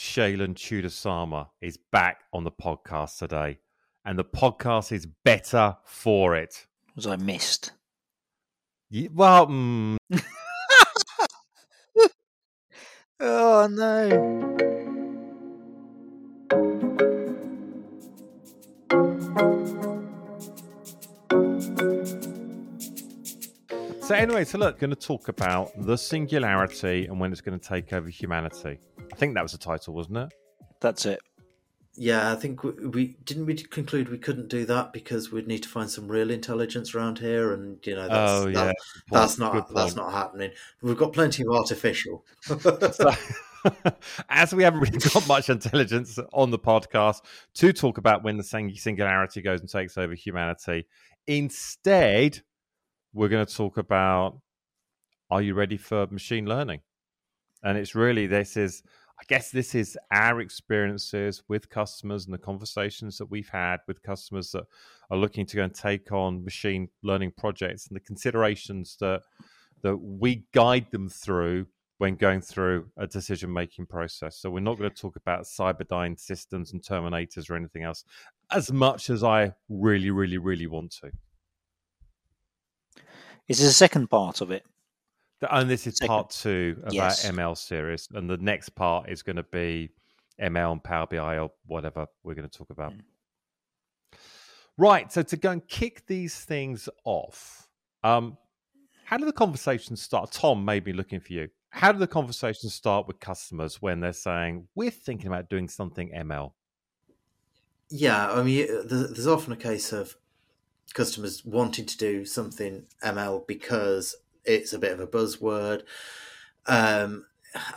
Shailen Chudasama is back on the podcast today, and the podcast is better for it. Was I missed? Yeah, well, mm, Oh no. So anyway, so look, going to talk about the singularity and when it's going to take over humanity. I think that was the title, wasn't it? That's it. Yeah, I think we, we didn't we conclude we couldn't do that because we'd need to find some real intelligence around here, and you know that's oh that- yeah, that's not that's not happening. We've got plenty of artificial. So, as we haven't really got much intelligence on the podcast to talk about when the singularity goes and takes over humanity, instead, we're going to talk about are you ready for machine learning? And it's really this is, I guess, this is our experiences with customers and the conversations that we've had with customers that are looking to go and take on machine learning projects and the considerations that that we guide them through when going through a decision making process. So we're not going to talk about Cyberdyne systems and terminators or anything else as much as I really, really, really want to. Is this a second part of it? The- And this is Second. part two of Yes. our ML series. And the next part is going to be ML and Power BI or whatever we're going to talk about. Mm. Right. So to go and kick these things off, um, how do the conversations start? Tom, maybe looking for you. How do the conversations start with customers when they're saying, we're thinking about doing something ML? yeah, I mean, there's, there's often a case of customers wanting to do something ML because it's a bit of a buzzword. Um,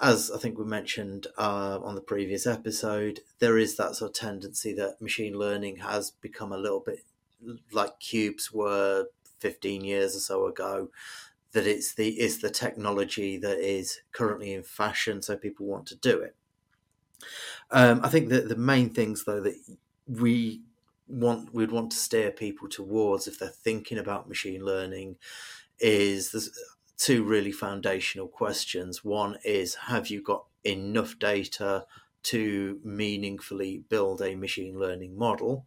as I think we mentioned uh, on the previous episode, there is that sort of tendency that machine learning has become a little bit like cubes were 15 years or so ago. That it's the it's the technology that is currently in fashion, so people want to do it. Um, I think that the main things though that we want we'd want to steer people towards if they're thinking about machine learning is there's two really foundational questions. One is have you got enough data to meaningfully build a machine learning model?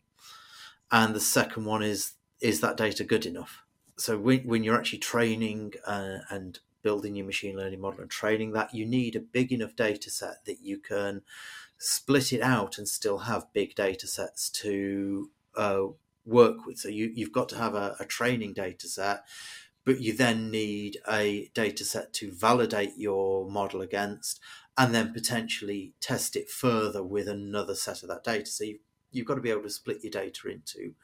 And the second one is is that data good enough? So when, when you're actually training uh, and building your machine learning model and training that, you need a big enough data set that you can split it out and still have big data sets to uh, work with. So you, you've got to have a, a training data set, but you then need a data set to validate your model against and then potentially test it further with another set of that data. So you've, you've got to be able to split your data into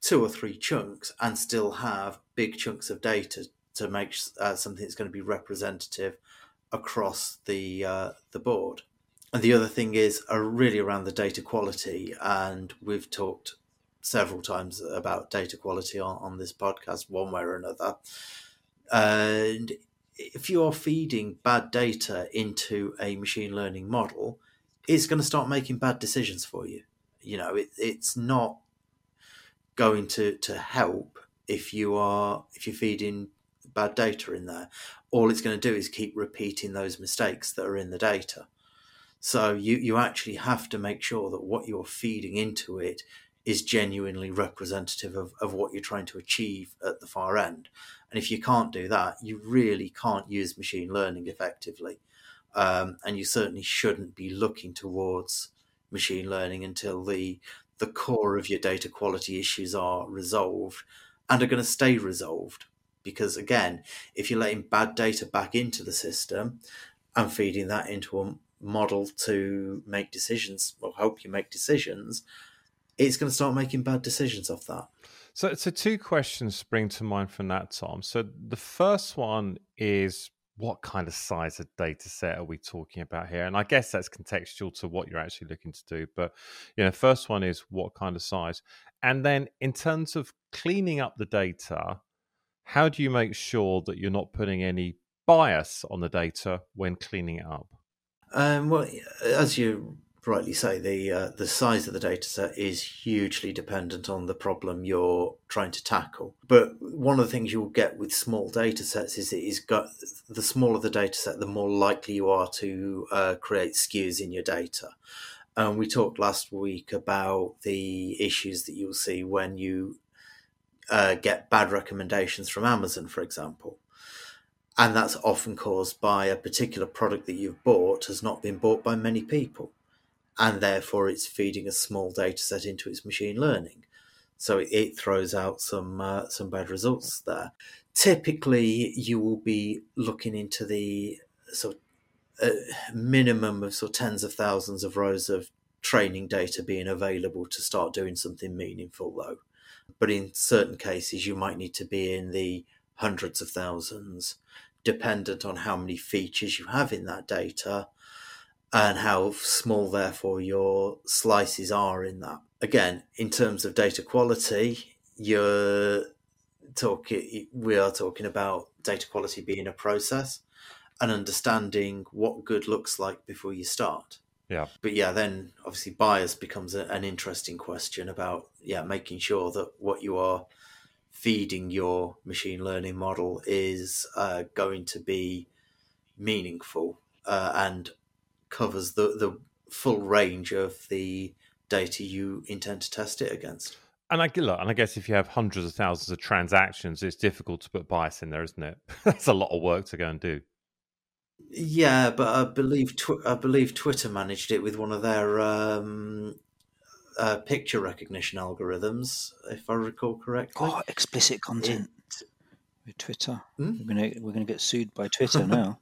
two or three chunks and still have big chunks of data to make uh, something that's going to be representative across the uh, the board. And the other thing is uh, really around the data quality, and we've talked several times about data quality on, on this podcast, one way or another. And if you are feeding bad data into a machine learning model, it's going to start making bad decisions for you. You know, it, it's not going to, to help if you are if you're feeding bad data in there. All it's going to do is keep repeating those mistakes that are in the data. So you, you actually have to make sure that what you're feeding into it is genuinely representative of, of what you're trying to achieve at the far end. And if you can't do that, you really can't use machine learning effectively. Um, and you certainly shouldn't be looking towards machine learning until the the core of your data quality issues are resolved and are going to stay resolved. Because again, if you're letting bad data back into the system and feeding that into a model to make decisions or help you make decisions, it's going to start making bad decisions off that. So, so two questions spring to mind from that, Tom. So the first one is what kind of size of data set are we talking about here? And I guess that's contextual to what you're actually looking to do. But you know, first one is what kind of size, and then in terms of cleaning up the data, how do you make sure that you're not putting any bias on the data when cleaning it up? Um, well, as you rightly say, the uh, the size of the data set is hugely dependent on the problem you're trying to tackle. But one of the things you'll get with small data sets is it is got the smaller the data set, the more likely you are to uh, create skews in your data. And we talked last week about the issues that you'll see when you uh, get bad recommendations from Amazon, for example. And that's often caused by a particular product that you've bought has not been bought by many people and therefore it's feeding a small data set into its machine learning. So it throws out some uh, some bad results there. Typically, you will be looking into the sort of, uh, minimum of sort of tens of thousands of rows of training data being available to start doing something meaningful, though. But in certain cases, you might need to be in the hundreds of thousands, dependent on how many features you have in that data and how small, therefore, your slices are in that. Again, in terms of data quality, you're talking, we are talking about data quality being a process and understanding what good looks like before you start. Yeah. But yeah, then obviously bias becomes a, an interesting question about yeah making sure that what you are feeding your machine learning model is uh, going to be meaningful uh, and covers the the full range of the data you intend to test it against. And I look, and I guess if you have hundreds of thousands of transactions, it's difficult to put bias in there, isn't it? That's a lot of work to go and do. Yeah, but I believe tw- I believe Twitter managed it with one of their um, uh, picture recognition algorithms, if I recall correctly. Oh, explicit content with Twitter. Hmm? We're gonna we're gonna get sued by Twitter now.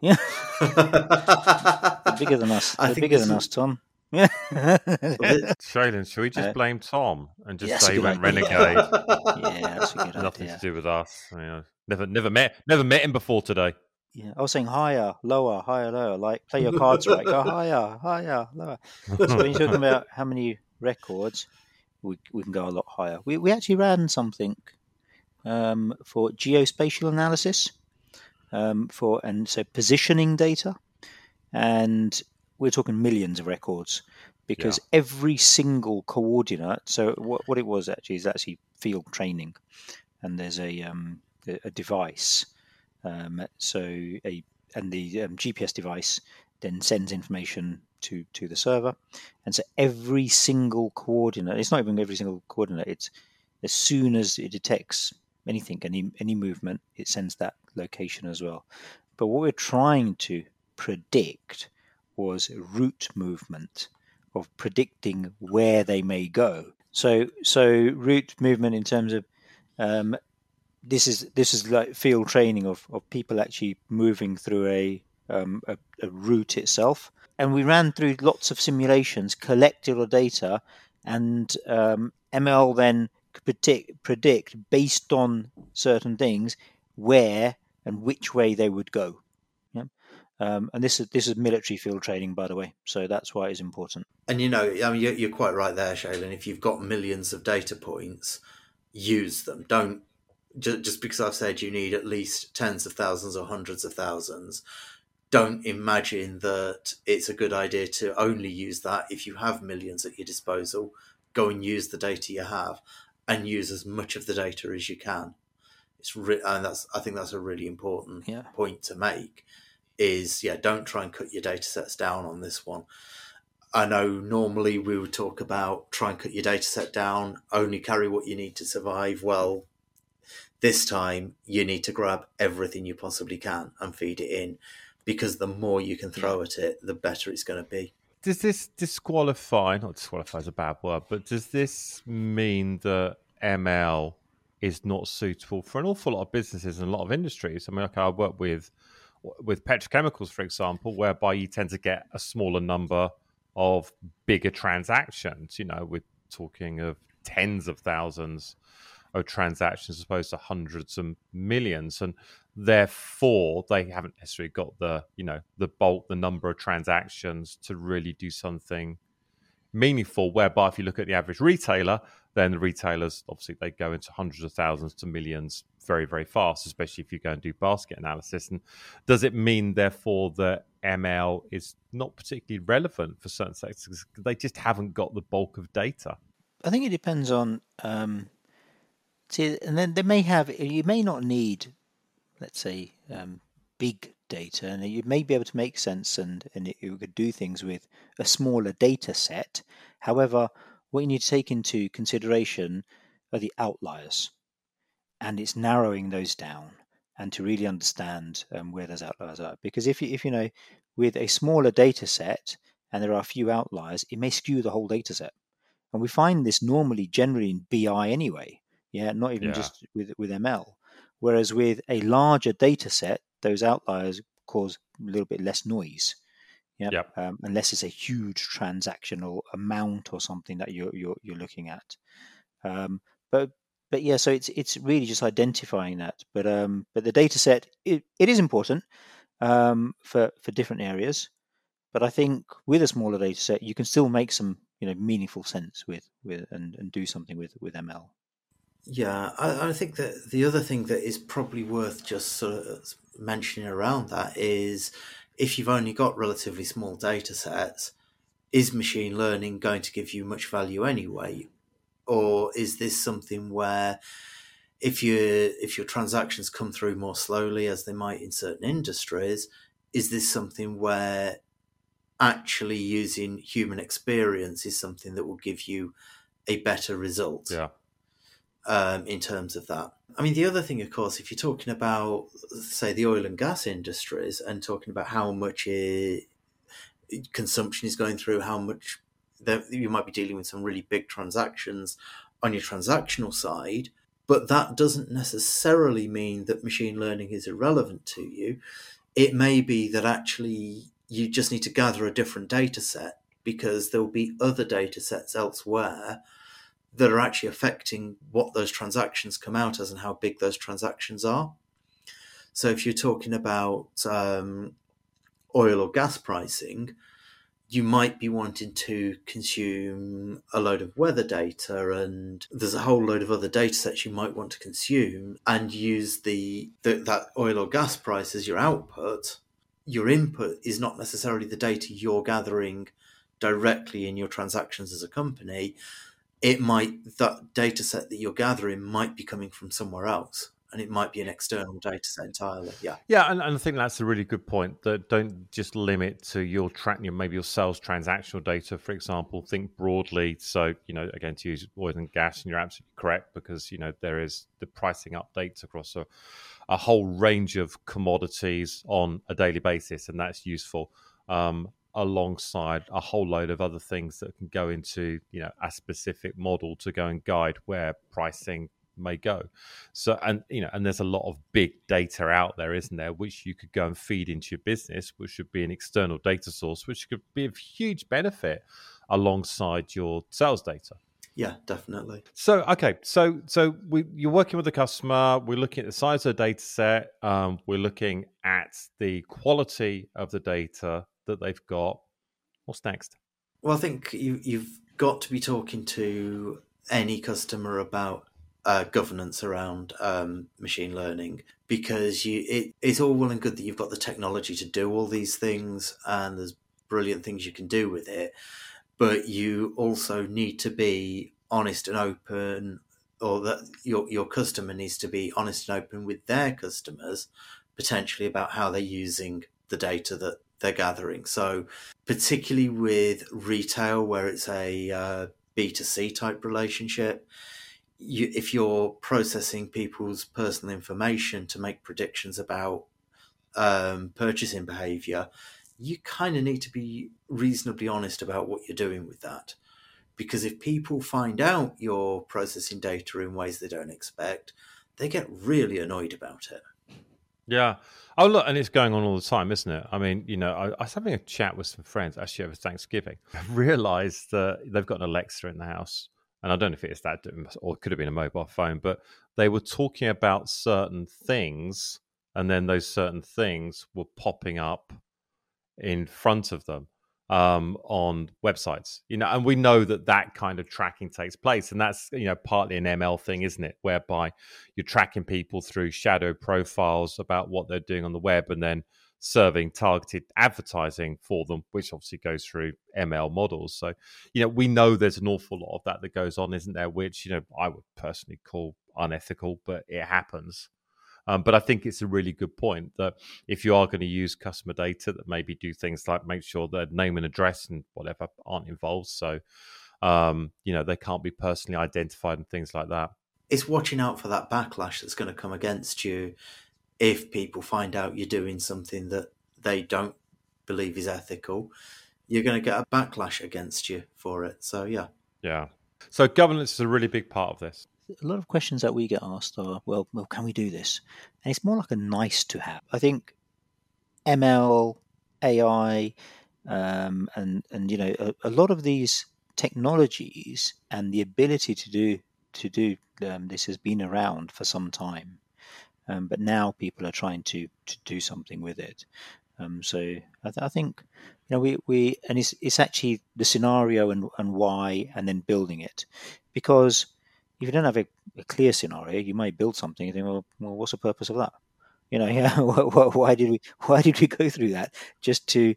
Yeah, they're bigger than us. They're think bigger than is- us, Tom. Yeah. Shailen, should we just Uh, blame Tom and just yeah, say he went idea. renegade? yeah, that's a good Nothing idea. to do with us. You know, never, never met, never met him before today. Yeah, I was saying higher, lower, higher, lower. Like play your cards right. Go higher, higher, lower. So when you're talking about how many records, we we can go a lot higher. We we actually ran something um, for geospatial analysis, um, for and so positioning data, and we're talking millions of records because every single coordinate. So what what it was actually is actually field training, and there's a um, a, a device. Um, so a and the um, GPS device then sends information to to the server, and so every single coordinate. It's not even every single coordinate. It's as soon as it detects anything, any any movement, it sends that location as well. But what we're trying to predict was route movement of predicting where they may go. So so route movement in terms of um, this is this is like field training of, of people actually moving through a, um, a a route itself, and we ran through lots of simulations, collected the data, and um, ML then could predict predict based on certain things where and which way they would go. Yeah, um, and this is this is military field training, by the way, so that's why it's important. And you know, I mean, you're, you're quite right there, Shailen. If you've got millions of data points, use them. Don't just, just because I've said you need at least tens of thousands or hundreds of thousands. Don't imagine that it's a good idea to only use that if you have millions at your disposal. Go and use the data you have, and use as much of the data as you can. It's re- and that's I think that's a really important Yeah. point to make. Is yeah, don't try and cut your data sets down on this one. I know normally we would talk about try and cut your data set down, only carry what you need to survive. Well, this time you need to grab everything you possibly can and feed it in because the more you can throw at it, the better it's going to be. Does this disqualify? Not disqualify is a bad word, but does this mean that ML is not suitable for an awful lot of businesses and a lot of industries? I mean, like I work with with petrochemicals, for example, whereby you tend to get a smaller number of bigger transactions. You know, we're talking of tens of thousands of transactions as opposed to hundreds and millions, and therefore they haven't necessarily got the you know the bulk, the number of transactions to really do something meaningful. Whereby, if you look at the average retailer, then the retailers obviously they go into hundreds of thousands to millions very, very fast, especially if you go and do basket analysis. And does it mean, therefore, that ML is not particularly relevant for certain sectors they just haven't got the bulk of data? I think it depends on. Um, see, and then they may have. You may not need, let's say, um, big data, and you may be able to make sense and and it, you could do things with a smaller data set. However, what you need to take into consideration are the outliers, and it's narrowing those down and to really understand um, where those outliers are. Because if you if you know with a smaller data set and there are a few outliers, it may skew the whole data set. And we find this normally generally in BI anyway. Yeah, not even Yeah. just with with ML. Whereas with a larger data set, those outliers cause a little bit less noise. Yeah, Yep. um, unless it's a huge transactional amount or something that you're you're, you're looking at. Um, but but yeah, so it's it's really just identifying that. But um, but the data set it, it is important um, for for different areas. But I think with a smaller data set, you can still make some you know meaningful sense with with and, and do something with with ML. Yeah, I, I think that the other thing that is probably worth just sort of mentioning around that is if you've only got relatively small data sets, is machine learning going to give you much value anyway? Or is this something where if you if your transactions come through more slowly as they might in certain industries, is this something where actually using human experience is something that will give you a better result? Yeah. Um, in terms of that. I mean, the other thing, of course, if you're talking about, say, the oil and gas industries and talking about how much eh, consumption is going through, how much you might be dealing with some really big transactions on your transactional side, but that doesn't necessarily mean that machine learning is irrelevant to you. It may be that actually you just need to gather a different data set because there will be other data sets elsewhere that are actually affecting what those transactions come out as and how big those transactions are. So if you're talking about um, oil or gas pricing, you might be wanting to consume a load of weather data and there's a whole load of other data sets you might want to consume and use the, the that oil or gas price as your output your input is not necessarily the data you're gathering directly in your transactions as a company it might that data set that you're gathering might be coming from somewhere else and it might be an external data set entirely yeah Yeah, and, and I think that's a really good point. That don't just limit to your track, your maybe your sales transactional data, for example. Think broadly. So you know, again, to use oil and gas, and you're absolutely correct because you know there is the pricing updates across a, a whole range of commodities on a daily basis, and that's useful. Um, alongside a whole load of other things that can go into you know a specific model to go and guide where pricing may go. So, and you know, and there's a lot of big data out there, isn't there, which you could go and feed into your business, which should be an external data source, which could be of huge benefit alongside your sales data. yeah definitely So, okay, so so we you're working with the customer. We're looking at the size of the data set. Um, we're looking at the quality of the data that they've got. What's next? Well, I think you, you've got to be talking to any customer about uh, governance around um, machine learning because you it, it's all well and good that you've got the technology to do all these things and there's brilliant things you can do with it, but you also need to be honest and open, or that your your customer needs to be honest and open with their customers potentially about how they're using the data that they're gathering. So particularly with retail where it's a uh, B2C type relationship, you, if you're processing people's personal information to make predictions about um, purchasing behavior, you kind of need to be reasonably honest about what you're doing with that. Because if people find out you're processing data in ways they don't expect, they get really annoyed about it. Yeah. Oh, look, and it's going on all the time, isn't it? I mean, you know, I, I was having a chat with some friends actually over Thanksgiving. I realized that they've got an Alexa in the house. And I don't know if it's that, or it could have been a mobile phone, but they were talking about certain things, and then those certain things were popping up in front of them. Um, on websites. You know, and we know that that kind of tracking takes place, and that's you know partly an ML thing, isn't it? Whereby you're tracking people through shadow profiles about what they're doing on the web, and then serving targeted advertising for them, which obviously goes through ML models. So, you know, we know there's an awful lot of that that goes on, isn't there? Which, you know, I would personally call unethical, but it happens. Um, but I think it's a really good point that if you are going to use customer data, that maybe do things like make sure that name and address and whatever aren't involved. So, um, you know, they can't be personally identified and things like that. It's watching out for that backlash that's going to come against you if people find out you're doing something that they don't believe is ethical. You're going to get a backlash against you for it. So, yeah. Yeah. So, governance is a really big part of this a lot of questions that we get asked are, well, well, can we do this? And it's more like a nice to have. I think ML, AI, um, and and you know a, a, lot of these technologies and the ability to do to do um, this has been around for some time, um, but now people are trying to to do something with it. Um, so I, th- I, think you know we, we and it's it's actually the scenario and and why and then building it because if you don't have a, a, clear scenario, you might build something. You think, well, well, what's the purpose of that? You know, yeah, why did we why did we go through that just to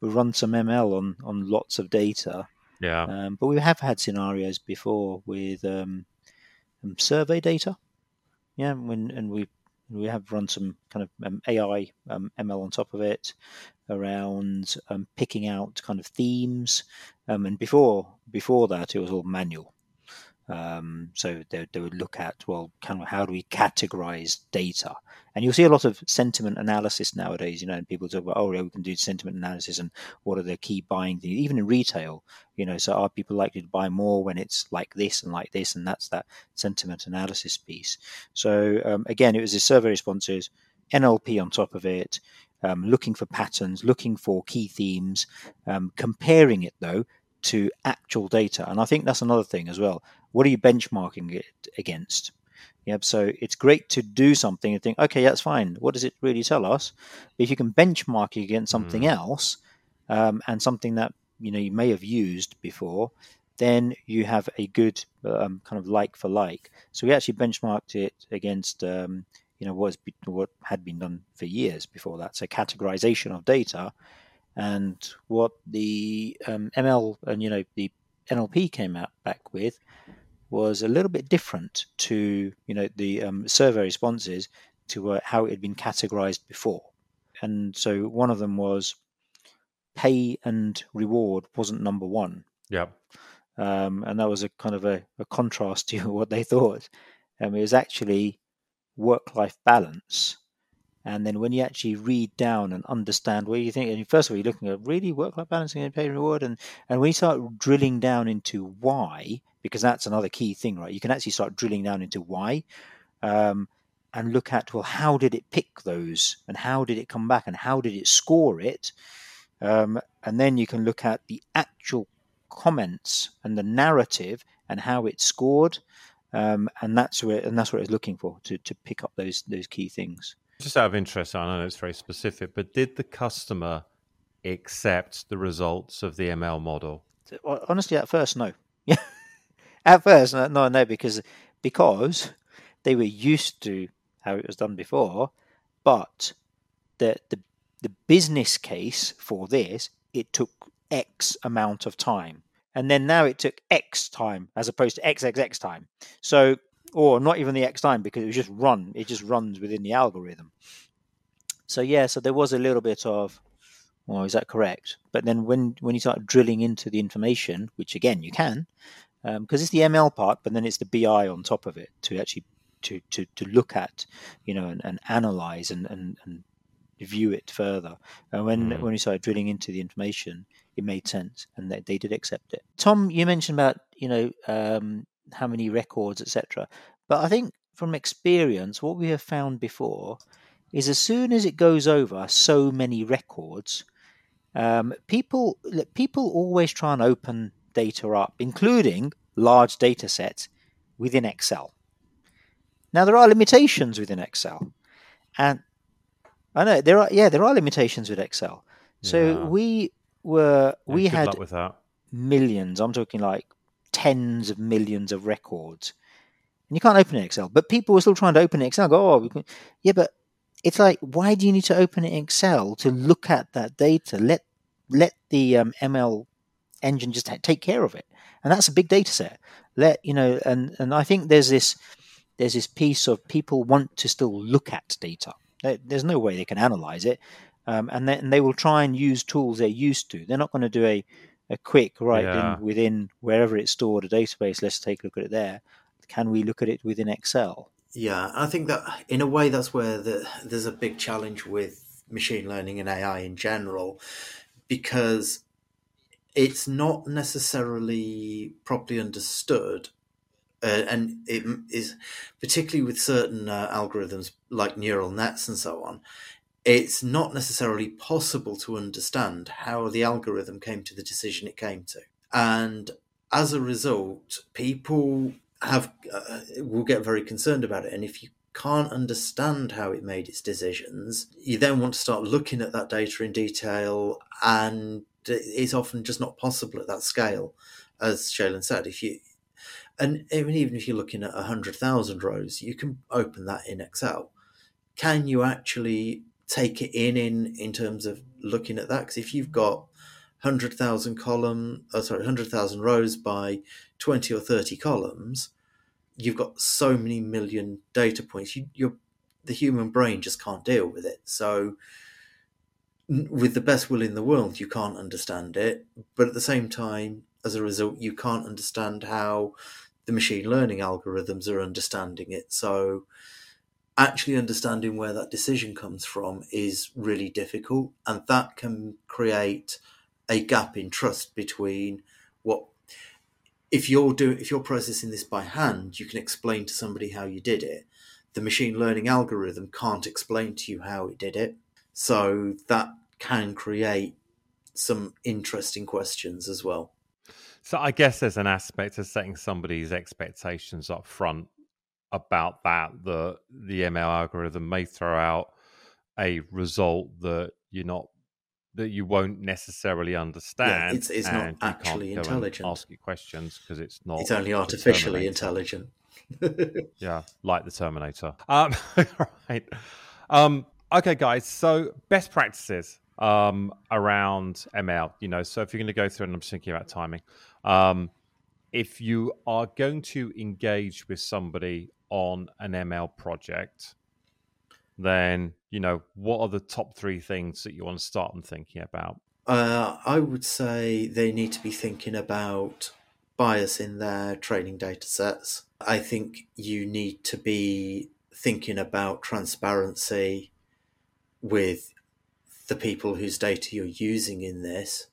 run some ML on on lots of data? Yeah. Um, but we have had scenarios before with um, um survey data. Yeah, when and we we have run some kind of um, AI um, ML on top of it around um, picking out kind of themes. Um, and before before that, it was all manual. Um, so they, they would look at well, kind of how do we categorize data? And you'll see a lot of sentiment analysis nowadays. You know, and people talk about oh, yeah, we can do sentiment analysis and what are the key buying things, even in retail. You know, so are people likely to buy more when it's like this and like this, and that's that sentiment analysis piece. So um, again, it was the survey responses, NLP on top of it. Um, looking for patterns, looking for key themes, um, comparing it though to actual data. And I think that's another thing as well. What are you benchmarking it against? Yep. So it's great to do something and think, okay, that's fine. What does it really tell us? If you can benchmark it against something mm. else um, and something that you know you may have used before, then you have a good um, kind of like for like. So we actually benchmarked it against um, you know what, what had been done for years before that. So categorization of data and what the um, ML and you know the NLP came out back with was a little bit different to you know the um, survey responses to uh, how it had been categorized before. And so one of them was pay and reward wasn't number one. Yeah. Um, and that was a kind of a, a contrast to what they thought. Um, it was actually work life balance and then when you actually read down and understand what you think, and first of all, you're looking at really work life balancing and pay and reward. And, and when you start drilling down into why, because that's another key thing, right? You can actually start drilling down into why um, and look at, well, how did it pick those and how did it come back and how did it score it? Um, and then you can look at the actual comments and the narrative and how it scored. Um, and that's where and that's what it's looking for to, to pick up those those key things. Just out of interest, I know it's very specific, but did the customer accept the results of the ML model? Honestly, at first, no. At first, no, no, because because they were used to how it was done before, but the the the business case for this it took X amount of time, and then now it took X time as opposed to XXX time. So or not even the X time because it was just run. It just runs within the algorithm. So yeah, so there was a little bit of, well, is that correct? But then when when you start drilling into the information, which again you can, because um, it's the ML part, but then it's the BI on top of it to actually to to, to look at, you know, and, and analyze and, and, and view it further. And when mm. when we started drilling into the information, it made sense, and they, they did accept it. Tom, you mentioned about you know um, how many records, etc. But I think from experience, what we have found before is as soon as it goes over so many records, um, people people always try and open data up, including large data sets within Excel. Now there are limitations within Excel, and I know there are yeah there are limitations with Excel. So yeah. we were we had millions. I'm talking like tens of millions of records, and you can't open it in Excel. But people are still trying to open it in Excel. Go, oh, yeah, but it's like, why do you need to open it in Excel to look at that data? Let let the um, ML engine just ta- take care of it, and that's a big data set. Let you know, and and I think there's this there's this piece of people want to still look at data. There's no way they can analyze it, um, and then they will try and use tools they're used to. They're not going to do a a quick right Yeah. in within wherever it's stored a database. Let's take a look at it there. Can we look at it within Excel? Yeah, I think that in a way that's where the, there's a big challenge with machine learning and AI in general, because it's not necessarily properly understood, uh, and it is particularly with certain uh, algorithms like neural nets and so on. It's not necessarily possible to understand how the algorithm came to the decision it came to, and as a result, people have uh, will get very concerned about it. And if you can't understand how it made its decisions, you then want to start looking at that data in detail, and it's often just not possible at that scale, as Shailen said. If you and even if you're looking at hundred thousand rows, you can open that in Excel. Can you actually take it in in in terms of looking at that? Because if you've got hundred thousand column, oh, sorry, hundred thousand rows by twenty or thirty columns, you've got so many million data points. You, you're the human brain just can't deal with it. So, with the best will in the world, you can't understand it. But at the same time, as a result, you can't understand how the machine learning algorithms are understanding it. So, actually understanding where that decision comes from is really difficult, and that can create a gap in trust between what if you're doing if you're processing this by hand you can explain to somebody how you did it. The machine learning algorithm can't explain to you how it did it. So that can create some interesting questions as well. So I guess there's an aspect of setting somebody's expectations up front about that. The the ML algorithm may throw out a result that you're not that you won't necessarily understand. it's- it's not and you can't actually intelligent. Ask you questions because it's not. it's only artificially intelligent Yeah, like the Terminator. Um, right. Um, okay, guys. So best practices um, around ML. You know, so if you're going to go through, and I'm just thinking about timing. Um, if you are going to engage with somebody on an ML project, then you know what are the top three things that you want to start them thinking about. Uh, I would say they need to be thinking about bias in their training data sets. I think you need to be thinking about transparency with the people whose data you're using in this.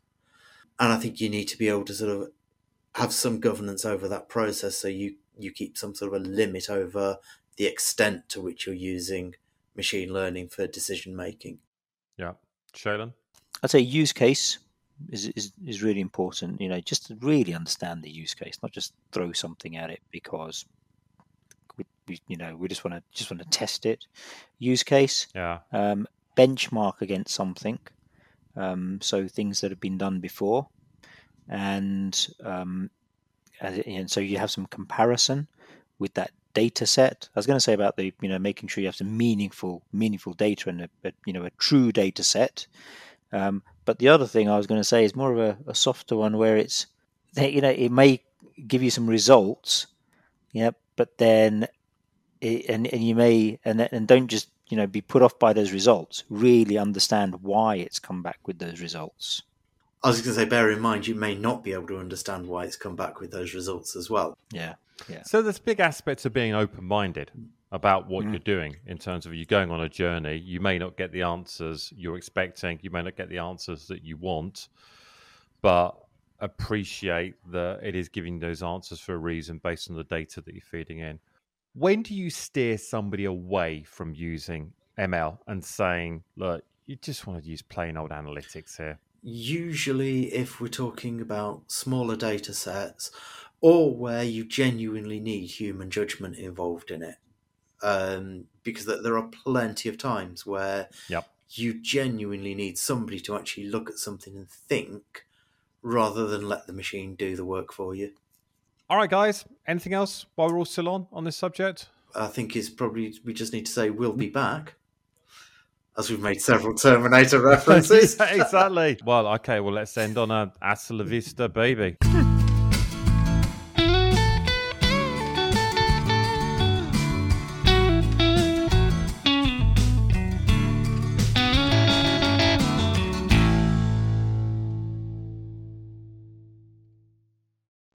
And I think you need to be able to sort of have some governance over that process so you, you keep some sort of a limit over the extent to which you're using machine learning for decision making. Yeah, Shailen. I'd say use case is, is is really important. You know, just to really understand the use case, not just throw something at it because we, we you know we just want to just want to test it. Use case, Yeah, um, benchmark against something, um, so things that have been done before, and um, and so you have some comparison with that data set. I was going to say about the you know making sure you have some meaningful meaningful data and a, a you know a true data set. Um, but the other thing I was going to say is more of a, a softer one where it's you know it may give you some results, yeah, but then it, and and you may and and don't just you know be put off by those results. Really understand why it's come back with those results. I was going to say, bear in mind, you may not be able to understand why it's come back with those results as well. Yeah, yeah. So there's big aspects of being open-minded about what Mm. you're doing in terms of you going on a journey. You may not get the answers you're expecting. You may not get the answers that you want, but appreciate that it is giving those answers for a reason based on the data that you're feeding in. When do you steer somebody away from using ML and saying, "Look, you just want to use plain old analytics here"? Usually, if we're talking about smaller data sets or where you genuinely need human judgment involved in it, um, because there are plenty of times where Yep. you genuinely need somebody to actually look at something and think rather than let the machine do the work for you. All right, guys. Anything else while we're all still on on this subject? I think is probably we just need to say we'll be back. As we've made several Terminator references. exactly. Well, okay. Well, let's end on a hasta la vista, baby.